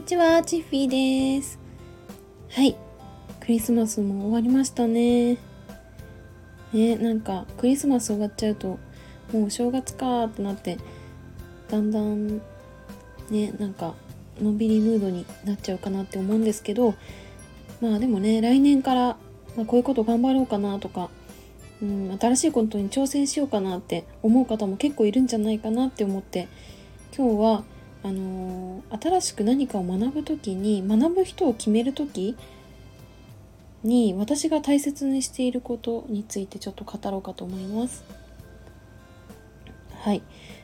にちは、チッフィーです。はい、クリスマスも終わりましたね。ね、なんかクリスマス終わっちゃうと、もう正月かってなって、だんだんね、なんかのんびりムードになっちゃうかなって思うんですけど、まあでもね、来年から、まあ、こういうこと頑張ろうかなとか、うん、新しいことに挑戦しようかなって思う方も結構いるんじゃないかなって思って今日はあの、新しく何かを学ぶ時に学ぶ人を決める時に私が大切にしていることについてちょっと語ろうかと思います。はい、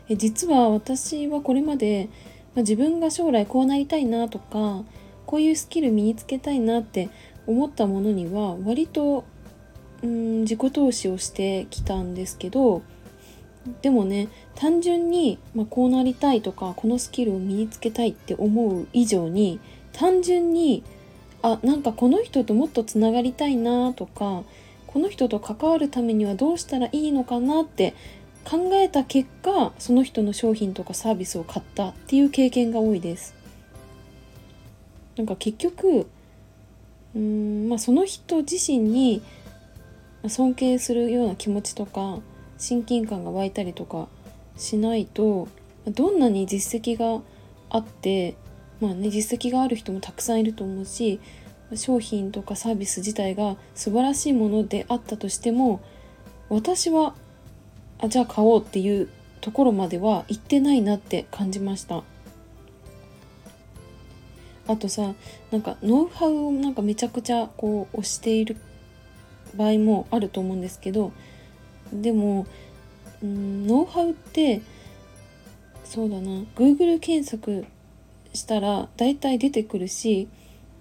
え実は私はこれまで、まあ、自分が将来こうなりたいなとかこういうスキル身につけたいなって思ったものには割とうん自己投資をしてきたんですけどでもね単純に、まあ、こうなりたいとかこのスキルを身につけたいって思う以上に単純にあなんかこの人ともっとつながりたいなとかこの人と関わるためにはどうしたらいいのかなって考えた結果その人の商品とかサービスを買ったっていう経験が多いです。なんか結局うーん、まあ、その人自身に尊敬するような気持ちとか親近感が湧いたりとかしないとどんなに実績があってまあね実績がある人もたくさんいると思うし商品とかサービス自体が素晴らしいものであったとしても私はあじゃあ買おうっていうところまでは行ってないなって感じました。あとさなんかノウハウをなんかめちゃくちゃこう押している場合もあると思うんですけどでもうんノウハウってそうだな Google 検索したら大体出てくるし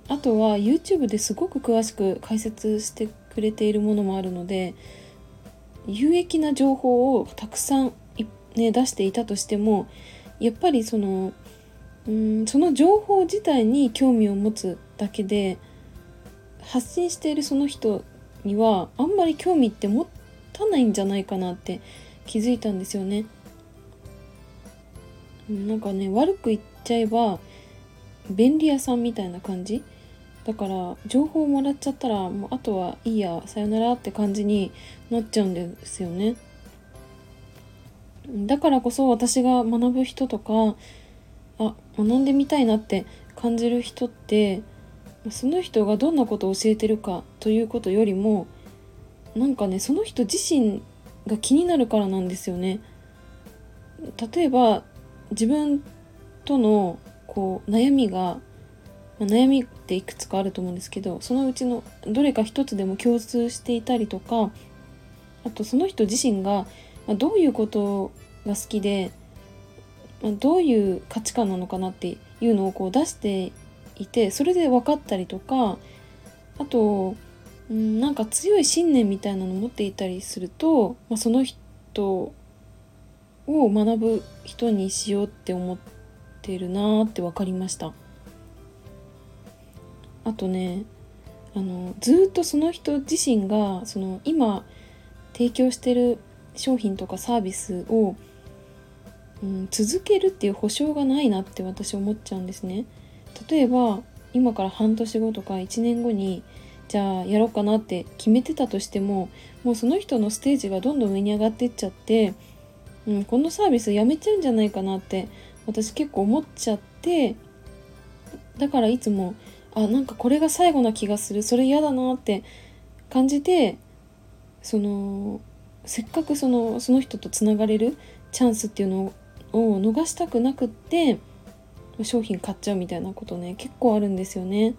あとは YouTube ですごく詳しく解説してくれているものもあるので有益な情報をたくさん、ね、出していたとしてもやっぱりそのうんその情報自体に興味を持つだけで発信しているその人にはあんまり興味って持たないんじゃないかなって気づいたんですよね。なんかね悪く言っちゃえば便利屋さんみたいな感じ？だから情報をもらっちゃったらもうあとはいいやさよならって感じになっちゃうんですよね。だからこそ私が学ぶ人とかあ学んでみたいなって感じる人ってその人がどんなことを教えてるかということよりもなんかねその人自身が気になるからなんですよね。例えば自分とのこう悩みが、悩みっていくつかあると思うんですけどそのうちのどれか一つでも共通していたりとかあとその人自身が、ま、どういうことが好きで、ま、どういう価値観なのかなっていうのをこう出していてそれで分かったりとかあと、うん、なんか強い信念みたいなの持っていたりすると、まあ、その人を学ぶ人にしようって思ってるなーって分かりましたあとねあのずっとその人自身がその今提供してる商品とかサービスを、うん、続けるっていう保証がないなって私思っちゃうんですね。例えば今から半年後とか1年後にじゃあやろうかなって決めてたとしてももうその人のステージがどんどん上に上がってっちゃって、うん、このサービスやめちゃうんじゃないかなって私結構思っちゃってだからいつもあなんかこれが最後な気がするそれ嫌だなって感じてそのせっかくそのその人とつながれるチャンスっていうのを逃したくなくって商品買っちゃうみたいなことね結構あるんですよね。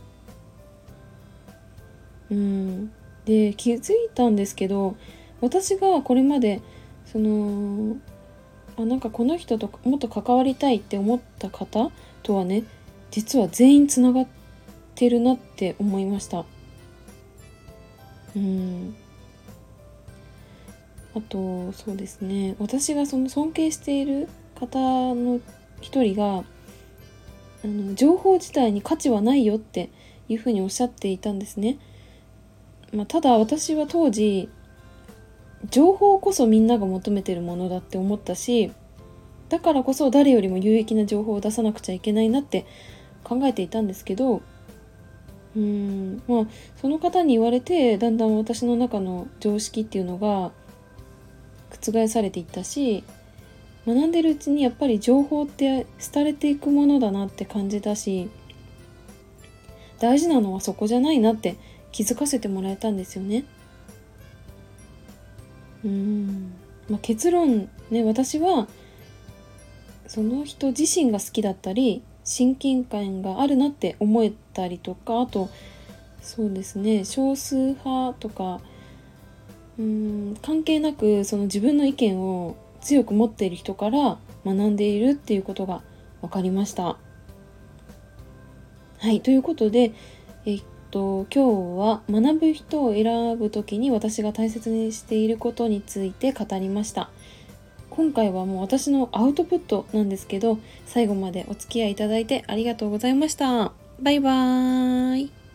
うん、で気づいたんですけど私がこれまでそのあなんかこの人ともっと関わりたいって思った方とはね実は全員つながってるなって思いました。うんあとそうですね私がその尊敬している方の一人があの情報自体に価値はないよっていうふうにおっしゃっていたんですね。まあ、ただ私は当時情報こそみんなが求めてるものだって思ったしだからこそ誰よりも有益な情報を出さなくちゃいけないなって考えていたんですけどうーんまあその方に言われてだんだん私の中の常識っていうのが覆されていったし学んでるうちにやっぱり情報って廃れていくものだなって感じたし大事なのはそこじゃないなって気づかせてもらえたんですよね。うーん、まあ、結論ね私はその人自身が好きだったり親近感があるなって思えたりとかあとそうですね少数派とかうん関係なくその自分の意見を強く持っている人から学んでいるっていうことが分かりました。はいということでえと今日は学ぶ人を選ぶ時に私が大切にしていることについて語りました。今回はもう私のアウトプットなんですけど最後までお付き合いいただいてありがとうございました。バイバーイ。